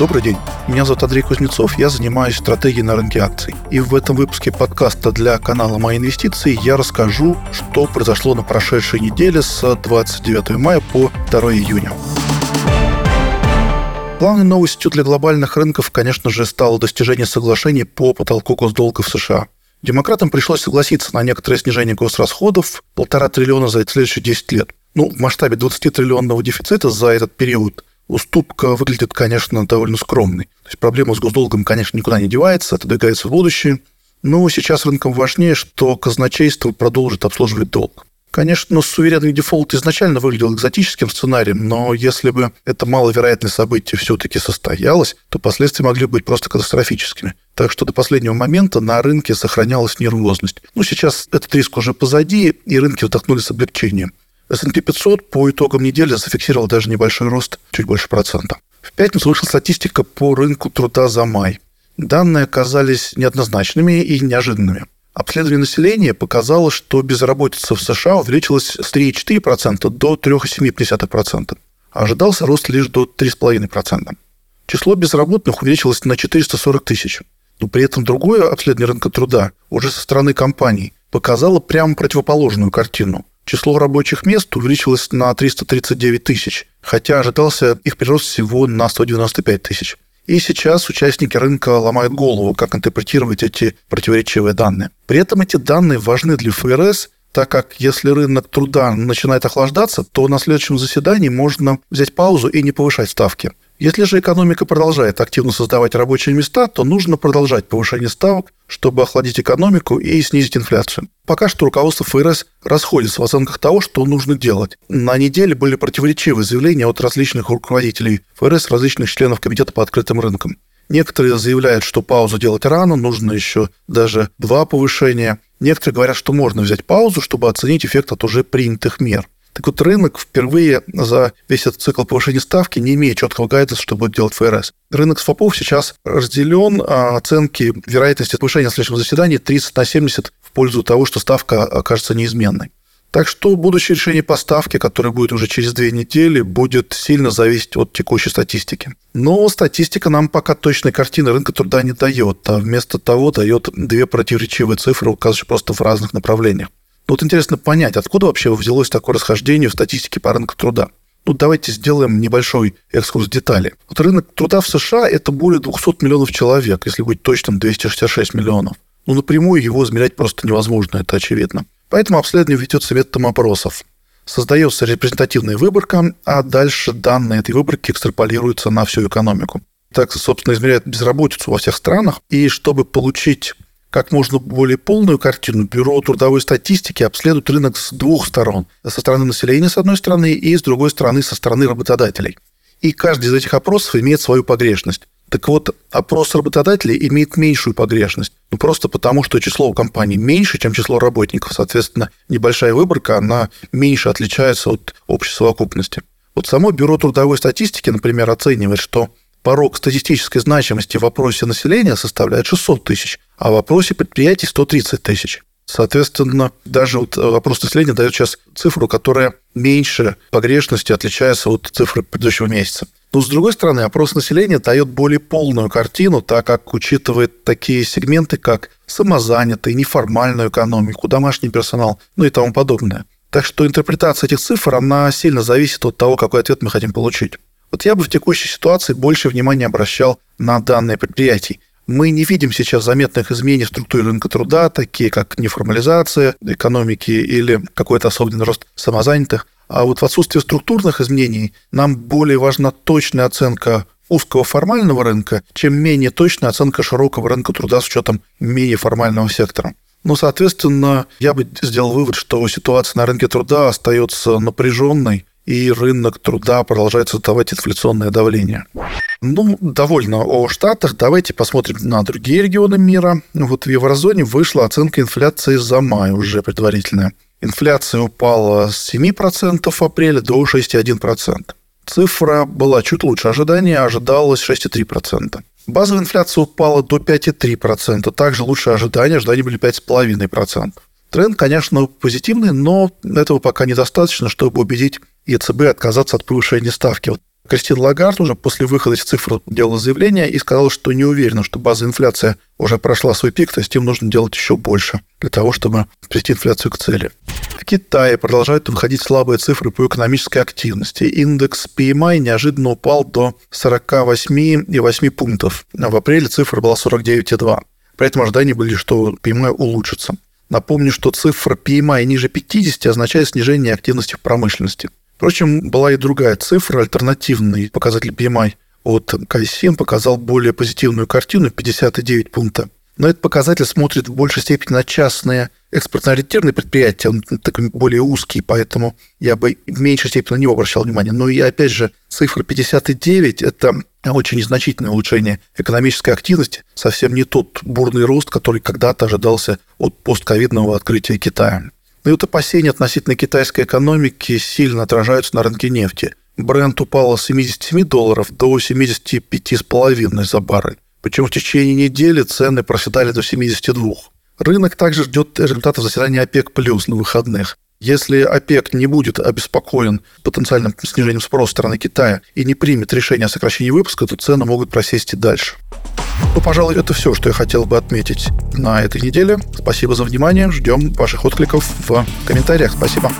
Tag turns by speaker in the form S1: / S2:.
S1: Добрый день. Меня зовут Андрей Кузнецов, я занимаюсь стратегией на рынке акций. И в этом выпуске подкаста для канала «Мои инвестиции» я расскажу, что произошло на прошедшей неделе с 29 мая по 2 июня. Главной новостью для глобальных рынков, конечно же, стало достижение соглашения по потолку госдолга в США. Демократам пришлось согласиться на некоторое снижение госрасходов, полтора триллиона за следующие 10 лет. Ну, в масштабе 20-триллионного дефицита за этот период уступка выглядит, конечно, довольно скромной. То есть проблема с госдолгом, конечно, никуда не девается, отодвигается в будущее. Но сейчас рынкам важнее, что казначейство продолжит обслуживать долг. Конечно, суверенный дефолт изначально выглядел экзотическим сценарием, но если бы это маловероятное событие все-таки состоялось, то последствия могли быть просто катастрофическими. Так что до последнего момента на рынке сохранялась нервозность. Ну, сейчас этот риск уже позади, и рынки вдохнули с облегчением. S&P 500 по итогам недели зафиксировал даже небольшой рост, чуть больше процента. В пятницу вышла статистика по рынку труда за май. Данные оказались неоднозначными и неожиданными. Обследование населения показало, что безработица в США увеличилась с 3,4% до 3,7%. А ожидался рост лишь до 3,5%. Число безработных увеличилось на 440 тысяч. Но при этом другое обследование рынка труда уже со стороны компаний показало прямо противоположную картину число рабочих мест увеличилось на 339 тысяч, хотя ожидался их прирост всего на 195 тысяч. И сейчас участники рынка ломают голову, как интерпретировать эти противоречивые данные. При этом эти данные важны для ФРС, так как если рынок труда начинает охлаждаться, то на следующем заседании можно взять паузу и не повышать ставки. Если же экономика продолжает активно создавать рабочие места, то нужно продолжать повышение ставок, чтобы охладить экономику и снизить инфляцию. Пока что руководство ФРС расходится в оценках того, что нужно делать. На неделе были противоречивые заявления от различных руководителей ФРС, различных членов Комитета по открытым рынкам. Некоторые заявляют, что паузу делать рано, нужно еще даже два повышения. Некоторые говорят, что можно взять паузу, чтобы оценить эффект от уже принятых мер. Так вот, рынок впервые за весь этот цикл повышения ставки не имеет четкого гайда, что будет делать ФРС. Рынок свопов сейчас разделен, а оценки вероятности повышения на следующем заседании 30 на 70 в пользу того, что ставка окажется неизменной. Так что будущее решение по ставке, которое будет уже через две недели, будет сильно зависеть от текущей статистики. Но статистика нам пока точной картины рынка труда не дает, а вместо того дает две противоречивые цифры, указывающие просто в разных направлениях. Но вот интересно понять, откуда вообще взялось такое расхождение в статистике по рынку труда. Ну, давайте сделаем небольшой экскурс детали. Вот рынок труда в США – это более 200 миллионов человек, если быть точным, 266 миллионов. Ну, напрямую его измерять просто невозможно, это очевидно. Поэтому обследование ведется методом опросов. Создается репрезентативная выборка, а дальше данные этой выборки экстраполируются на всю экономику. Так, собственно, измеряют безработицу во всех странах. И чтобы получить как можно более полную картину, Бюро трудовой статистики обследует рынок с двух сторон. Со стороны населения, с одной стороны, и с другой стороны, со стороны работодателей. И каждый из этих опросов имеет свою погрешность. Так вот, опрос работодателей имеет меньшую погрешность. Ну, просто потому, что число компаний меньше, чем число работников. Соответственно, небольшая выборка, она меньше отличается от общей совокупности. Вот само Бюро трудовой статистики, например, оценивает, что порог статистической значимости в вопросе населения составляет 600 тысяч, а в вопросе предприятий 130 тысяч. Соответственно, даже вот вопрос населения дает сейчас цифру, которая меньше погрешности отличается от цифры предыдущего месяца. Но, с другой стороны, опрос населения дает более полную картину, так как учитывает такие сегменты, как самозанятый, неформальную экономику, домашний персонал, ну и тому подобное. Так что интерпретация этих цифр, она сильно зависит от того, какой ответ мы хотим получить. Вот я бы в текущей ситуации больше внимания обращал на данные предприятий. Мы не видим сейчас заметных изменений в структуре рынка труда, такие как неформализация экономики или какой-то особенный рост самозанятых. А вот в отсутствии структурных изменений нам более важна точная оценка узкого формального рынка, чем менее точная оценка широкого рынка труда с учетом менее формального сектора. Ну, соответственно, я бы сделал вывод, что ситуация на рынке труда остается напряженной, и рынок труда продолжает создавать инфляционное давление. Ну, довольно о Штатах. Давайте посмотрим на другие регионы мира. Вот в еврозоне вышла оценка инфляции за май уже предварительная. Инфляция упала с 7% апреля до 6,1%. Цифра была чуть лучше ожидания, ожидалось 6,3%. Базовая инфляция упала до 5,3%, также лучше ожидания, ожидания были 5,5%. Тренд, конечно, позитивный, но этого пока недостаточно, чтобы убедить ЕЦБ отказаться от повышения ставки. Кристин Лагард уже после выхода из цифр делала заявление и сказала, что не уверена, что база инфляция уже прошла свой пик, то есть им нужно делать еще больше для того, чтобы привести инфляцию к цели. В Китае продолжают выходить слабые цифры по экономической активности. Индекс PMI неожиданно упал до 48,8 пунктов. В апреле цифра была 49,2. При этом ожидания были, что PMI улучшится. Напомню, что цифра PMI ниже 50 означает снижение активности в промышленности. Впрочем, была и другая цифра, альтернативный показатель PMI от Кайсин показал более позитивную картину 59 пункта. Но этот показатель смотрит в большей степени на частные экспортно-ориентированные предприятия, он такой более узкий, поэтому я бы в меньшей степени на него обращал внимание. Но и опять же, цифра 59 – это очень незначительное улучшение экономической активности, совсем не тот бурный рост, который когда-то ожидался от постковидного открытия Китая. Ну и вот опасения относительно китайской экономики сильно отражаются на рынке нефти. Бренд упал с 77 долларов до 75,5 за баррель. Причем в течение недели цены проседали до 72. Рынок также ждет результатов заседания ОПЕК+, плюс на выходных. Если ОПЕК не будет обеспокоен потенциальным снижением спроса стороны Китая и не примет решение о сокращении выпуска, то цены могут просесть и дальше. Ну, пожалуй, это все, что я хотел бы отметить на этой неделе. Спасибо за внимание. Ждем ваших откликов в комментариях. Спасибо.